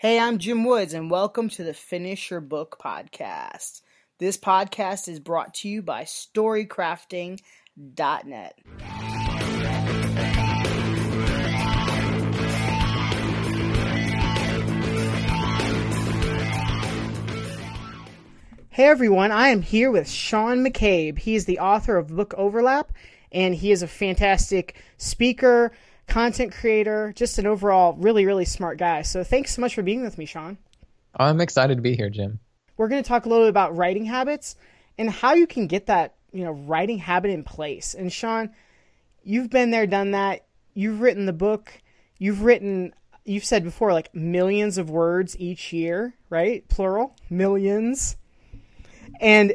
Hey, I'm Jim Woods, and welcome to the Finish Your Book podcast. This podcast is brought to you by StoryCrafting.net. Hey everyone, I am here with Sean McCabe. He is the author of Book Overlap, and he is a fantastic speaker, content creator, just an overall really, really smart guy. So thanks so much for being with me, Sean. I'm excited to be here, Jim. We're going to talk a little bit about writing habits and how you can get that, you know, writing habit in place. And Sean, you've been there, done that. You've written the book. You've written, you've said before, like millions of words each year, right? Plural, millions. And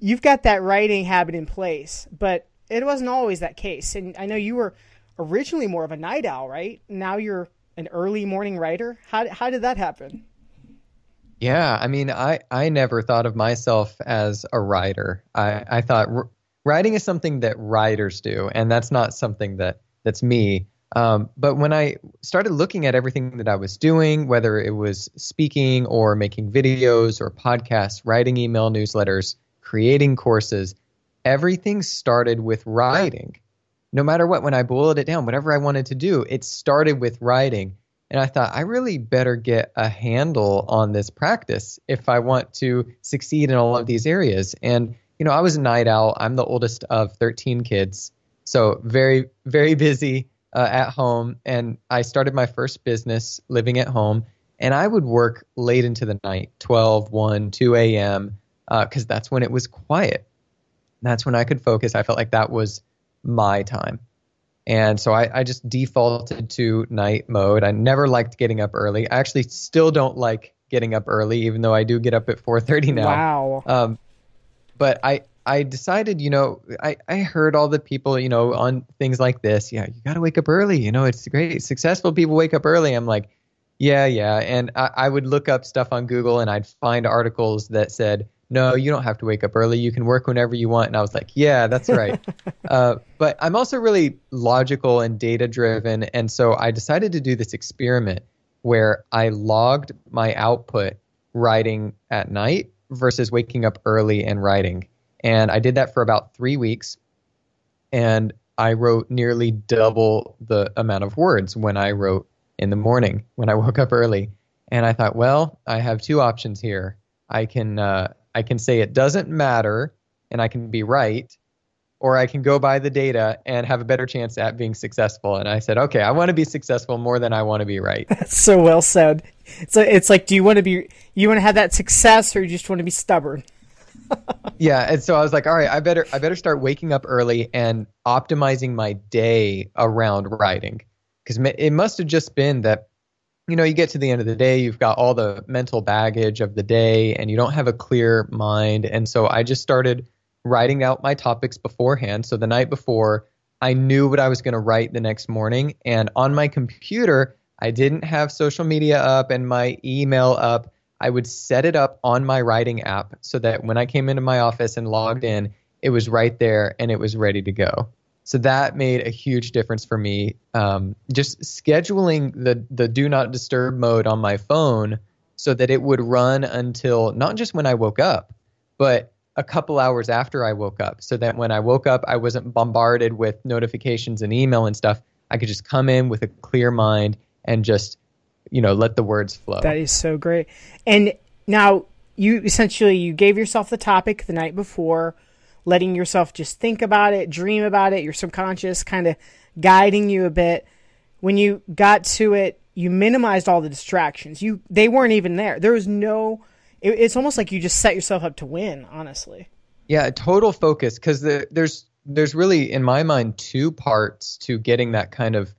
you've got that writing habit in place, but it wasn't always that case. And I know you were originally more of a night owl, right? Now you're an early morning writer. How how did that happen? Yeah, I mean, I I never thought of myself as a writer. I I thought writing is something that writers do, and that's not something that that's me. Um, but when I started looking at everything that I was doing, whether it was speaking or making videos or podcasts, writing email newsletters, creating courses, everything started with writing no matter what, when I boiled it down, whatever I wanted to do, it started with writing. And I thought, I really better get a handle on this practice if I want to succeed in all of these areas. And, you know, I was a night owl. I'm the oldest of 13 kids. So very, very busy uh, at home. And I started my first business living at home. And I would work late into the night 12, 1, 2 a.m., because uh, that's when it was quiet. That's when I could focus. I felt like that was my time. And so I, I, just defaulted to night mode. I never liked getting up early. I actually still don't like getting up early, even though I do get up at 4:30 now. Wow. Um, but I I decided, you know, I I heard all the people, you know, on things like this. Yeah, you got to wake up early. You know, it's great. Successful people wake up early. I'm like, yeah, yeah. And I, I would look up stuff on Google and I'd find articles that said no, you don't have to wake up early. You can work whenever you want. And I was like, yeah, that's right. uh, but I'm also really logical and data driven. And so I decided to do this experiment where I logged my output writing at night versus waking up early and writing. And I did that for about three weeks. And I wrote nearly double the amount of words when I wrote in the morning when I woke up early. And I thought, well, I have two options here. I can uh, I can say it doesn't matter and I can be right, or I can go by the data and have a better chance at being successful. And I said, okay, I want to be successful more than I want to be right. That's so well said. So it's like, do you want to be, you want to have that success, or you just want to be stubborn? yeah, and so I was like, all right, I better, I better start waking up early and optimizing my day around writing, because it must have just been that you know, you get to the end of the day, you've got all the mental baggage of the day and you don't have a clear mind. And so I just started writing out my topics beforehand. So the night before, I knew what I was going to write the next morning. And on my computer, I didn't have social media up and my email up. I would set it up on my writing app so that when I came into my office and logged in, it was right there and it was ready to go. So that made a huge difference for me. Um, just scheduling the the do not disturb mode on my phone so that it would run until not just when I woke up, but a couple hours after I woke up, so that when I woke up, I wasn't bombarded with notifications and email and stuff. I could just come in with a clear mind and just, you know, let the words flow. That is so great. And now you essentially you gave yourself the topic the night before letting yourself just think about it, dream about it, your subconscious kind of guiding you a bit. When you got to it, you minimized all the distractions. You they weren't even there. There was no it, it's almost like you just set yourself up to win, honestly. Yeah, total focus cuz the, there's there's really in my mind two parts to getting that kind of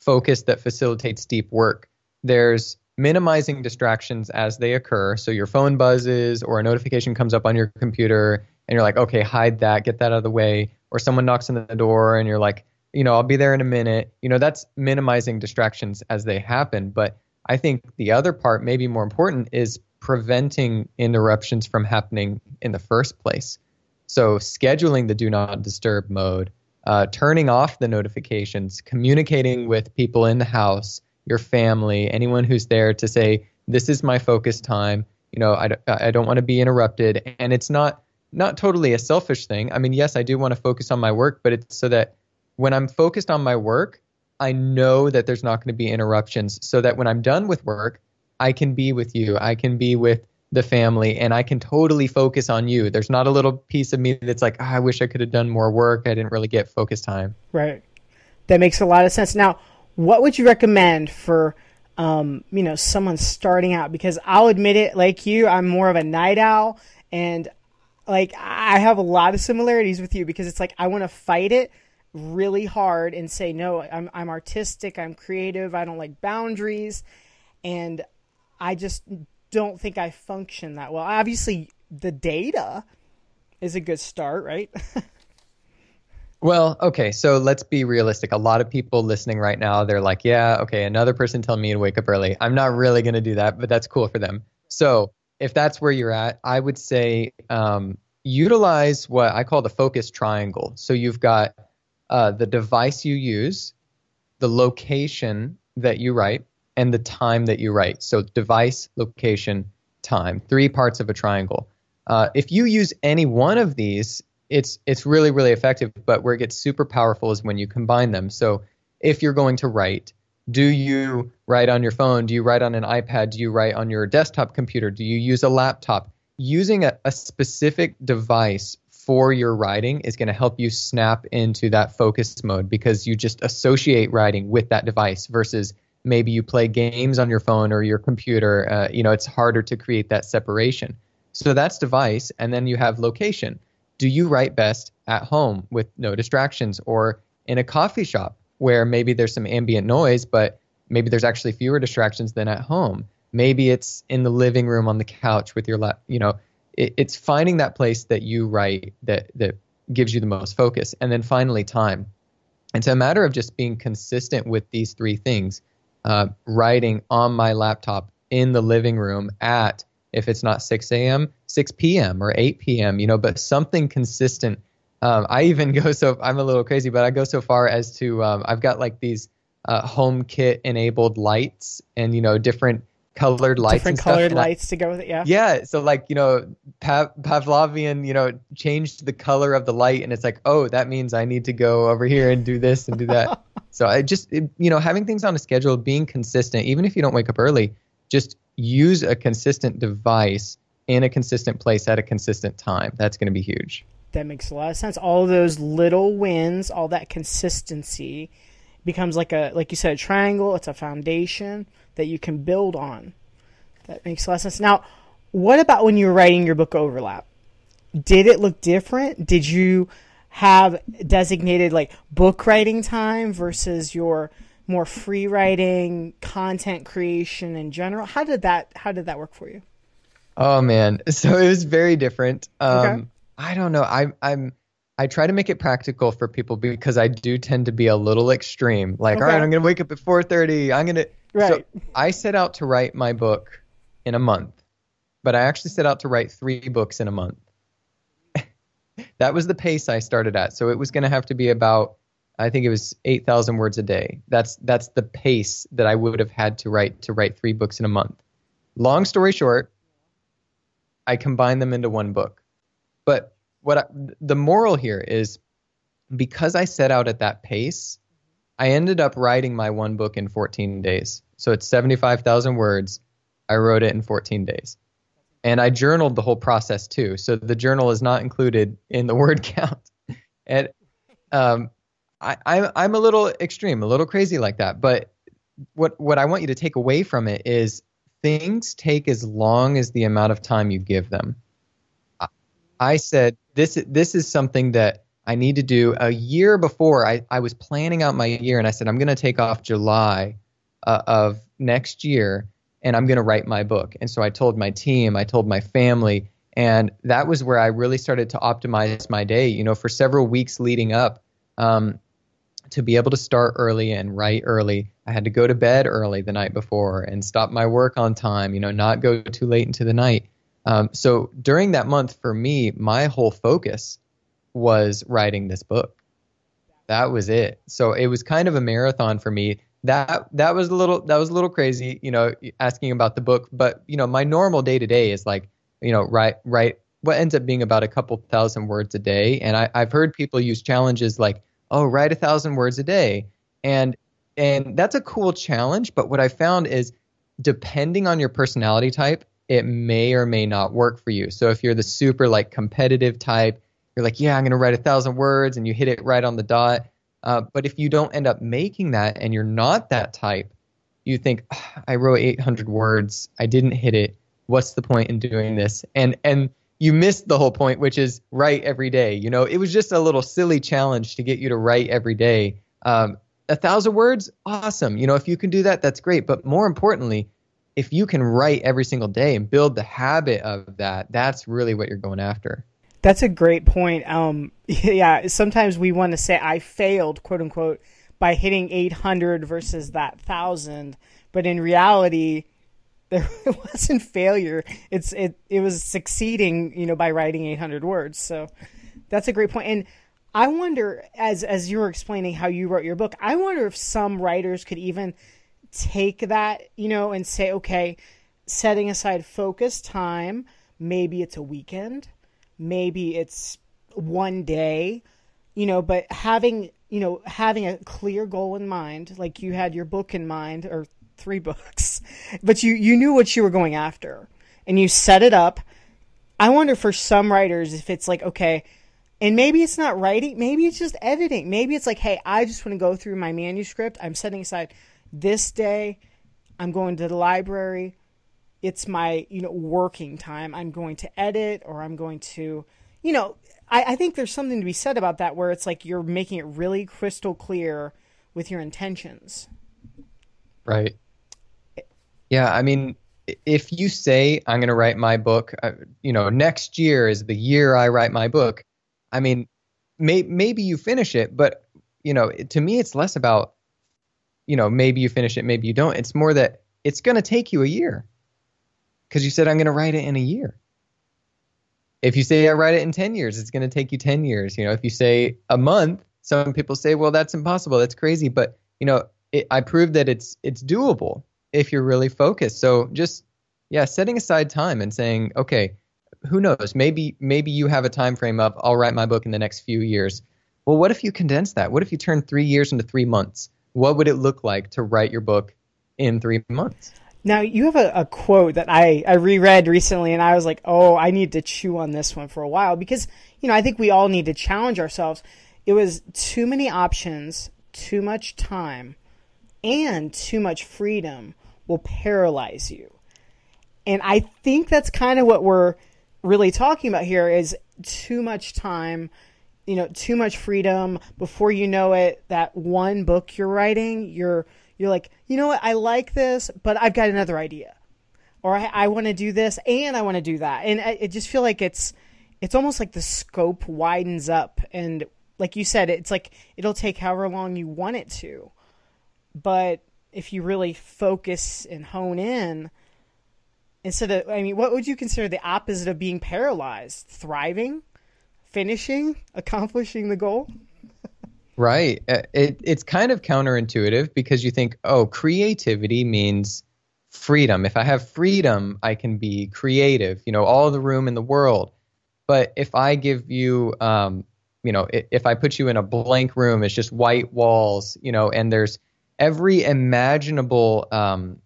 focus that facilitates deep work. There's minimizing distractions as they occur. So your phone buzzes or a notification comes up on your computer and you're like, okay, hide that, get that out of the way. Or someone knocks on the door and you're like, you know, I'll be there in a minute. You know, that's minimizing distractions as they happen. But I think the other part, maybe more important, is preventing interruptions from happening in the first place. So scheduling the do not disturb mode, uh, turning off the notifications, communicating with people in the house, your family, anyone who's there to say, this is my focus time. You know, I, I don't want to be interrupted. And it's not not totally a selfish thing. I mean, yes, I do want to focus on my work, but it's so that when I'm focused on my work, I know that there's not going to be interruptions so that when I'm done with work, I can be with you. I can be with the family and I can totally focus on you. There's not a little piece of me that's like, oh, I wish I could have done more work. I didn't really get focus time. Right. That makes a lot of sense. Now, what would you recommend for um, you know, someone starting out? Because I'll admit it, like you, I'm more of a night owl and like I have a lot of similarities with you because it's like I want to fight it really hard and say no, I'm I'm artistic, I'm creative, I don't like boundaries and I just don't think I function that well. Obviously, the data is a good start, right? Well, okay, so let's be realistic. A lot of people listening right now, they're like, yeah, okay, another person telling me to wake up early. I'm not really going to do that, but that's cool for them. So if that's where you're at, I would say um, utilize what I call the focus triangle. So you've got uh, the device you use, the location that you write, and the time that you write. So device, location, time, three parts of a triangle. Uh, if you use any one of these, it's it's really really effective. But where it gets super powerful is when you combine them. So if you're going to write, do you write on your phone? Do you write on an iPad? Do you write on your desktop computer? Do you use a laptop? Using a, a specific device for your writing is going to help you snap into that focus mode because you just associate writing with that device versus maybe you play games on your phone or your computer. Uh, you know, it's harder to create that separation. So that's device, and then you have location do you write best at home with no distractions or in a coffee shop where maybe there's some ambient noise, but maybe there's actually fewer distractions than at home? Maybe it's in the living room on the couch with your lap, you know, it, it's finding that place that you write that, that gives you the most focus. And then finally, time. It's a matter of just being consistent with these three things. Uh, writing on my laptop in the living room at if it's not 6 a.m., 6 p.m. or 8 p.m., you know, but something consistent. Um, I even go so, I'm a little crazy, but I go so far as to, um, I've got like these uh, HomeKit enabled lights and, you know, different colored lights. Different colored lights I, to go with it, yeah. Yeah. So, like, you know, Pav- Pavlovian, you know, changed the color of the light and it's like, oh, that means I need to go over here and do this and do that. so, I just, it, you know, having things on a schedule, being consistent, even if you don't wake up early, just use a consistent device in a consistent place at a consistent time. That's going to be huge. That makes a lot of sense. All those little wins, all that consistency becomes like a like you said a triangle, it's a foundation that you can build on. That makes a lot of sense. Now, what about when you were writing your book overlap? Did it look different? Did you have designated like book writing time versus your more free writing, content creation in general? How did that how did that work for you? Oh man, so it was very different. Um, okay. I don't know. I, I'm I try to make it practical for people because I do tend to be a little extreme. Like, okay. all right, I'm gonna wake up at 4:30. I'm gonna. Right. So I set out to write my book in a month, but I actually set out to write three books in a month. that was the pace I started at. So it was gonna have to be about I think it was 8,000 words a day. That's that's the pace that I would have had to write to write 3 books in a month. Long story short, I combined them into one book. But what I, the moral here is because I set out at that pace, I ended up writing my one book in 14 days. So it's 75,000 words. I wrote it in 14 days. And I journaled the whole process too. So the journal is not included in the word count. And um, I, I'm I'm a little extreme, a little crazy like that. But what what I want you to take away from it is things take as long as the amount of time you give them. I said this this is something that I need to do a year before I, I was planning out my year and I said I'm going to take off July uh, of next year and I'm going to write my book. And so I told my team, I told my family, and that was where I really started to optimize my day. You know, for several weeks leading up, um, to be able to start early and write early, I had to go to bed early the night before and stop my work on time, you know, not go too late into the night. Um, so during that month, for me, my whole focus was writing this book. That was it. So it was kind of a marathon for me that that was a little that was a little crazy, you know, asking about the book. But you know, my normal day to day is like, you know, write write what ends up being about a couple thousand words a day. And I, I've heard people use challenges like, oh, write a thousand words a day, and and that's a cool challenge. But what I found is, depending on your personality type, it may or may not work for you. So if you're the super like competitive type, you're like, yeah, I'm going to write a thousand words, and you hit it right on the dot uh, but if you don't end up making that and you're not that type, you think, oh, I wrote 800 words, I didn't hit it. What's the point in doing this? And and you missed the whole point, which is write every day. You know, it was just a little silly challenge to get you to write every day. Um, a thousand words, awesome. You know, if you can do that, that's great. But more importantly, if you can write every single day and build the habit of that, that's really what you're going after. That's a great point. Um, yeah, sometimes we want to say I failed, quote unquote, by hitting 800 versus that thousand, but in reality, there wasn't failure. It's it it was succeeding, you know, by writing 800 words. So that's a great point. And I wonder, as as you were explaining how you wrote your book, I wonder if some writers could even take that, you know, and say, okay, setting aside focus time, maybe it's a weekend maybe it's one day, you know, but having, you know, having a clear goal in mind, like you had your book in mind or three books, but you you knew what you were going after and you set it up. I wonder for some writers if it's like, okay, and maybe it's not writing, maybe it's just editing. Maybe it's like, hey, I just want to go through my manuscript. I'm setting aside this day. I'm going to the library. It's my you know working time. I'm going to edit or i'm going to you know I, I think there's something to be said about that where it's like you're making it really crystal clear with your intentions. Right. Yeah i mean if you say i'm going to write my book uh, you know next year is the year i write my book i mean may, maybe you finish it but you know to me it's less about you know maybe you finish it maybe you don't it's more that it's going to take you a year because you said I'm going to write it in a year. If you say I write it in 10 years, it's going to take you 10 years. You know, if you say a month, some people say, well, that's impossible. That's crazy. But, you know, it, I proved that it's it's doable if you're really focused. So just yeah, setting aside time and saying, okay, who knows? Maybe maybe you have a time frame of I'll write my book in the next few years. Well, what if you condense that? What if you turn 3 years into 3 months? What would it look like to write your book in 3 months? Now you have a, a, quote that I, I reread recently and I was like, oh, I need to chew on this one for a while because, you know, I think we all need to challenge ourselves. It was too many options, too much time, and too much freedom will paralyze you. And I think that's kind of what we're really talking about here is too much time, you know, too much freedom. Before you know it, that one book you're writing, you're – you're like, you know what, I like this, but I've got another idea, or I, I want to do this and I want to do that, and I, I just feel like it's it's almost like the scope widens up, and like you said, it's like it'll take however long you want it to, but if you really focus and hone in instead of i mean what would you consider the opposite of being paralyzed? Thriving finishing accomplishing the goal Right. Uh, it, it's kind of counterintuitive because you think, oh, creativity means freedom. If I have freedom, I can be creative, you know, all the room in the world. But if I give you, um, you know, if I put you in a blank room, it's just white walls, you know, and there's every imaginable, um,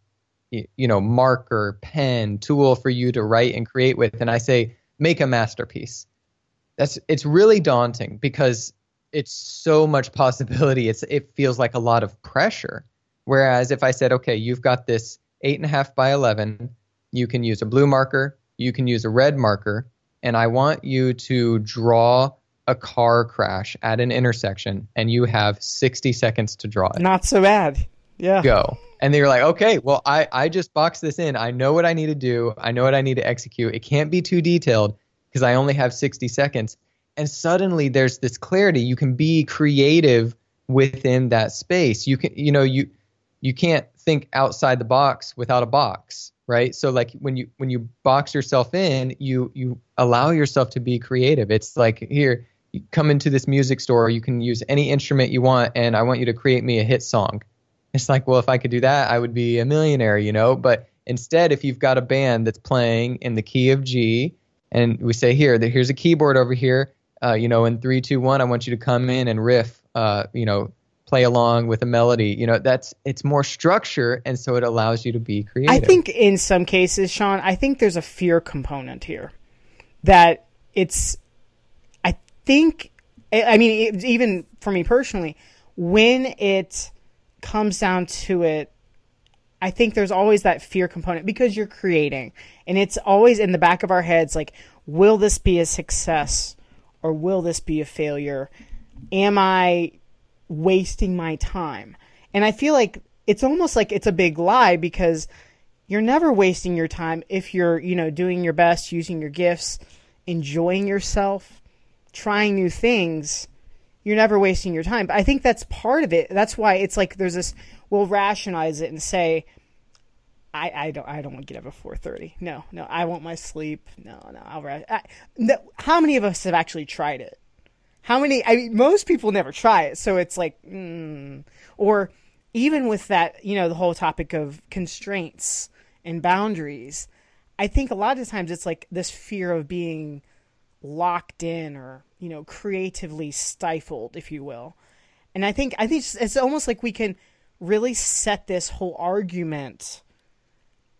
you, you know, marker, pen, tool for you to write and create with, and I say, make a masterpiece. That's it's really daunting because it's so much possibility. It's it feels like a lot of pressure. Whereas if I said, okay, you've got this eight and a half by eleven, you can use a blue marker, you can use a red marker, and I want you to draw a car crash at an intersection, and you have 60 seconds to draw it. Not so bad. Yeah. Go. And they're like, okay, well, I, I just boxed this in. I know what I need to do. I know what I need to execute. It can't be too detailed because I only have 60 seconds. And suddenly there's this clarity. You can be creative within that space. You can you know you you can't think outside the box without a box right? So like when you when you box yourself in you you allow yourself to be creative. It's like here come into this music store. You can use any instrument you want and i want you to create me a hit song. It's like, well, if I could do that, I would be a millionaire, you know? But instead, if you've got a band that's playing in the key of G, and we say, here, that here's a keyboard over here, uh, you know, in three, two, one, I want you to come in and riff, uh, you know, play along with a melody. You know, that's it's more structure, and so it allows you to be creative. I think in some cases, Sean, I think there's a fear component here that it's. I think, I mean, even for me personally, when it comes down to it, I think there's always that fear component because you're creating, and it's always in the back of our heads like, will this be a success or will this be a failure? Am I wasting my time. And I feel like it's almost like it's a big lie because you're never wasting your time if you're, you know, doing your best, using your gifts, enjoying yourself, trying new things. You're never wasting your time. But I think that's part of it. That's why it's like there's this we'll rationalize it and say I, I don't I don't want to get up at four thirty. No, no, I want my sleep. No, no, I'll rest. I, no, how many of us have actually tried it? how many i mean most people never try it so it's like mm. or even with that you know the whole topic of constraints and boundaries i think a lot of times it's like this fear of being locked in or you know creatively stifled if you will and i think i think it's almost like we can really set this whole argument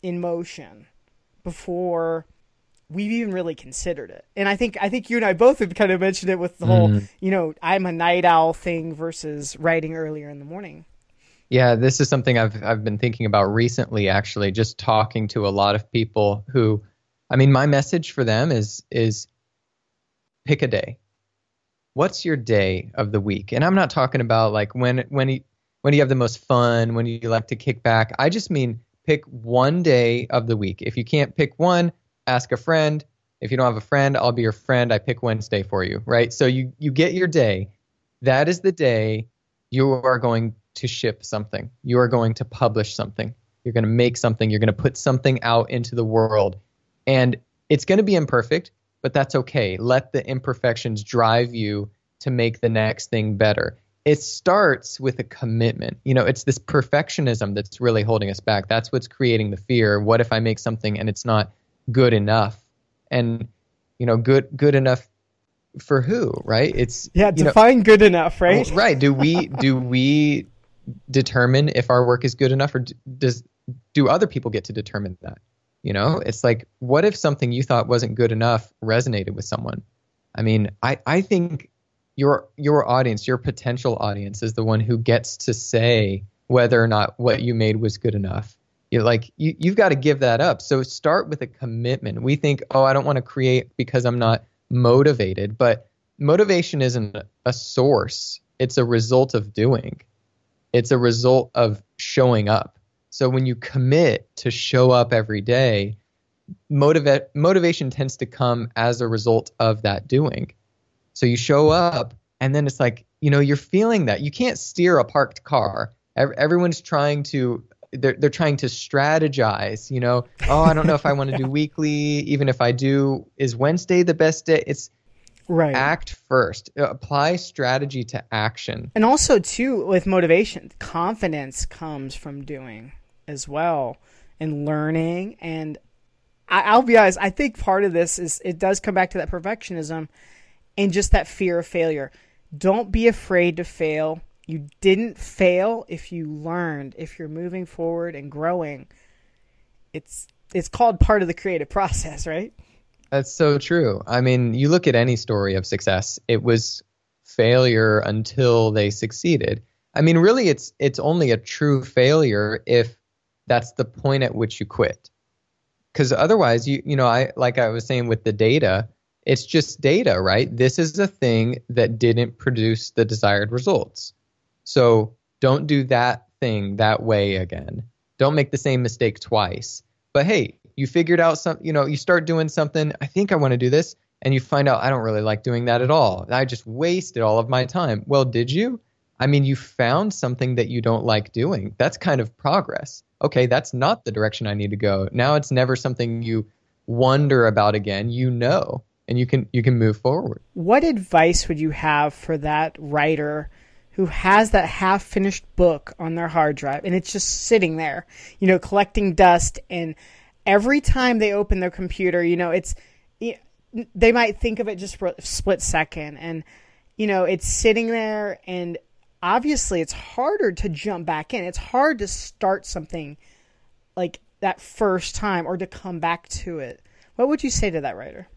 in motion before we've even really considered it. And I think I think you and I both have kind of mentioned it with the whole, mm. you know, I'm a night owl thing versus writing earlier in the morning. Yeah, this is something I've I've been thinking about recently actually, just talking to a lot of people who I mean, my message for them is is pick a day. What's your day of the week? And I'm not talking about like when when when you have the most fun, when you like to kick back. I just mean pick one day of the week. If you can't pick one, ask a friend. If you don't have a friend, I'll be your friend. I pick Wednesday for you, right? So you you get your day. That is the day you are going to ship something. You are going to publish something. You're going to make something. You're going to put something out into the world. And it's going to be imperfect, but that's okay. Let the imperfections drive you to make the next thing better. It starts with a commitment. You know, it's this perfectionism that's really holding us back. That's what's creating the fear. What if I make something and it's not good enough and you know good good enough for who right it's yeah define know, good enough right oh, right do we do we determine if our work is good enough or does do other people get to determine that you know it's like what if something you thought wasn't good enough resonated with someone i mean i i think your your audience your potential audience is the one who gets to say whether or not what you made was good enough. You like you, you've got to give that up. So start with a commitment. We think oh i don't want to create because i'm not motivated but motivation isn't a source. It's a result of doing. It's a result of showing up. So when you commit to show up every day motivate motivation tends to come as a result of that doing so you show up and then it's like you know you're feeling that you can't steer a parked car everyone's trying to they're they're trying to strategize. You know, oh, I don't know if I want to do weekly. Even if I do, is Wednesday the best day? It's right. Act first. Uh, apply strategy to action. And also too with motivation, confidence comes from doing as well and learning. And I, will be honest, I think part of this is it does come back to that perfectionism and just that fear of failure. Don't be afraid to fail you didn't fail if you learned, if you're moving forward and growing. It's it's called part of the creative process, right? That's so true. I mean, you look at any story of success, it was failure until they succeeded. I mean, really it's it's only a true failure if that's the point at which you quit. Cuz otherwise you you know, I like I was saying with the data, it's just data, right? This is a thing that didn't produce the desired results. So don't do that thing that way again. Don't make the same mistake twice. But hey, you figured out some, you know, you start doing something, I think I want to do this, and you find out I don't really like doing that at all. I just wasted all of my time. Well, did you? I mean, you found something that you don't like doing. That's kind of progress. Okay, that's not the direction I need to go. Now it's never something you wonder about again. You know, and you can you can move forward. What advice would you have for that writer who has that half finished book on their hard drive and it's just sitting there, you know, collecting dust. And every time they open their computer, you know, it's, they might think of it just for a split second. And, you know, it's sitting there and obviously it's harder to jump back in. It's hard to start something like that first time or to come back to it. What would you say to that writer?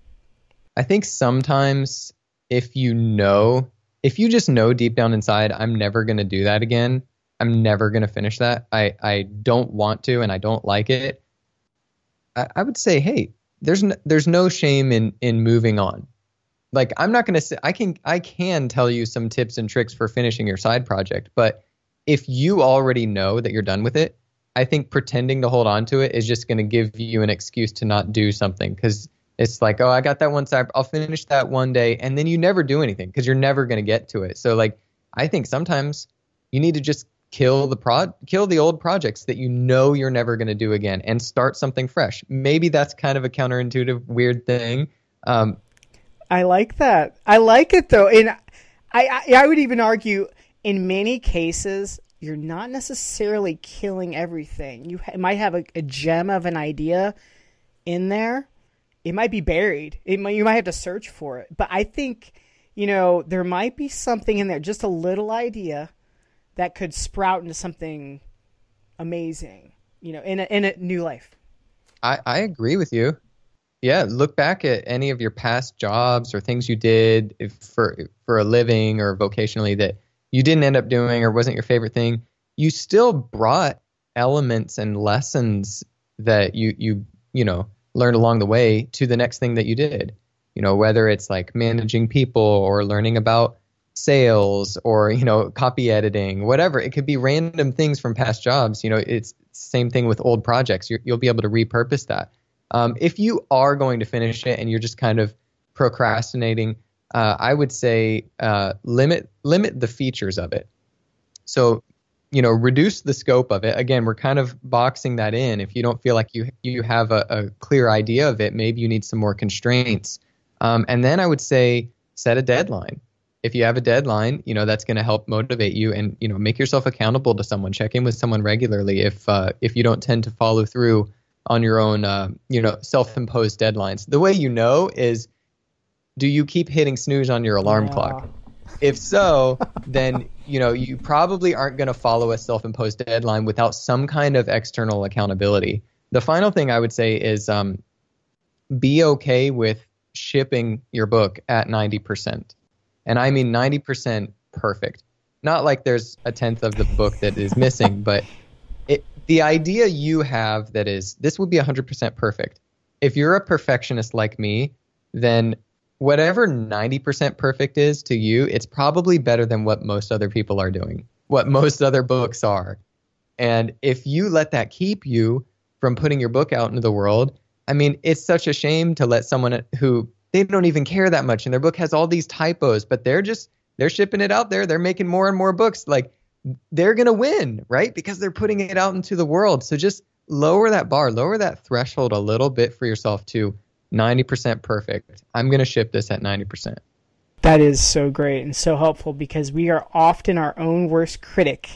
I think sometimes if you know, if you just know deep down inside, I'm never going to do that again. I'm never going to finish that. I, I don't want to and I don't like it. I, I would say, hey, there's no, there's no shame in in moving on. Like I'm not going to say I can I can tell you some tips and tricks for finishing your side project, but if you already know that you're done with it, I think pretending to hold on to it is just going to give you an excuse to not do something because it's like, oh, I got that one side. I'll finish that one day. And then you never do anything because you're never going to get to it. So, like, I think sometimes you need to just kill the prod, kill the old projects that you know you're never going to do again and start something fresh. Maybe that's kind of a counterintuitive, weird thing. Um, I like that. I like it though. And I, I, I would even argue in many cases, you're not necessarily killing everything. You ha- might have a, a gem of an idea in there it might be buried. It might, you might have to search for it. But I think, you know, there might be something in there, just a little idea that could sprout into something amazing, you know, in a, in a new life. I, I agree with you. Yeah, look back at any of your past jobs or things you did for for a living or vocationally that you didn't end up doing or wasn't your favorite thing. You still brought elements and lessons that you you you know learned along the way to the next thing that you did. You know, whether it's like managing people or learning about sales or, you know, copy editing, whatever. It could be random things from past jobs. You know, it's same thing with old projects. you will be able to repurpose that. Um, if you are going to finish it and you're just kind of procrastinating, uh, I would say uh, limit limit the features of it. So you know reduce the scope of it. Again we're kind of boxing that in. If you don't feel like you you have a, a clear idea of it maybe you need some more constraints. Um, and then i would say set a deadline. If you have a deadline you know that's going to help motivate you and you know make yourself accountable to someone. Check in with someone regularly if uh, if you don't tend to follow through on your own uh, you know self-imposed deadlines. The way you know is do you keep hitting snooze on your alarm yeah. clock if so, then you know you probably aren't going to follow a self-imposed deadline without some kind of external accountability. The final thing I would say is um, be okay with shipping your book at 90%. And I mean 90% perfect. Not like there's a tenth of the book that is missing, but it, the idea you have that is this would be 100% perfect. If you're a perfectionist like me, then whatever 90% perfect is to you, it's probably better than what most other people are doing, what most other books are. And if you let that keep you from putting your book out into the world, I mean, it's such a shame to let someone who they don't even care that much and their book has all these typos, but they're just they're shipping it out there. They're making more and more books. Like they're going to win, right? Because they're putting it out into the world. So just lower that bar, lower that threshold a little bit for yourself to 90% perfect. I'm going to ship this at 90%. That is so great and so helpful because we are often our own worst critic.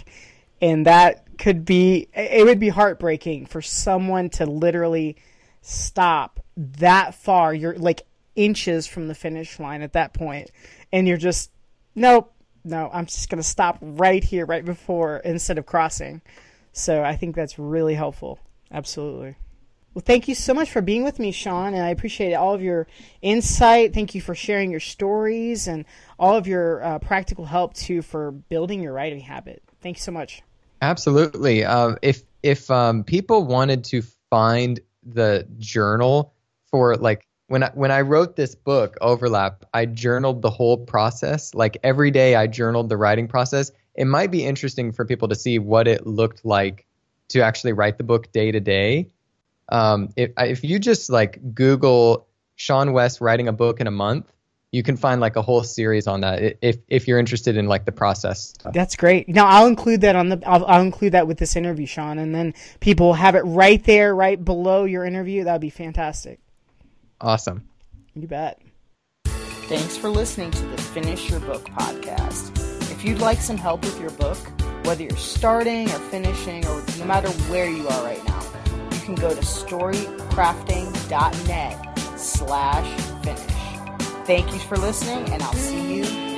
And that could be, it would be heartbreaking for someone to literally stop that far. You're like inches from the finish line at that point, And you're just, nope, no, I'm just going to stop right here, right before, instead of crossing. So I think that's really helpful. Absolutely. Well, thank you so much for being with me, Sean, and I appreciate all of your insight. Thank you for sharing your stories and all of your uh, practical help too for building your writing habit. Thank you so much. Absolutely. Uh, if if um, people wanted to find the journal for like when I, when I wrote this book, Overlap, I journaled the whole process. Like every day, I journaled the writing process. It might be interesting for people to see what it looked like to actually write the book day to day um, if if you just like Google seanwes writing a book in a month, you can find like a whole series on that if if you're interested in like the process. That's great. Now I'll include that on the I'll, I'll include that with this interview, Sean, and then people will have it right there, right below your interview. That'd be fantastic. Awesome. You bet. Thanks for listening to the Finish Your Book podcast If you'd like some help with your book, whether you're starting or finishing or no matter where you are right now, you can go to storycrafting.net slash finish. Thank you for listening, and I'll see you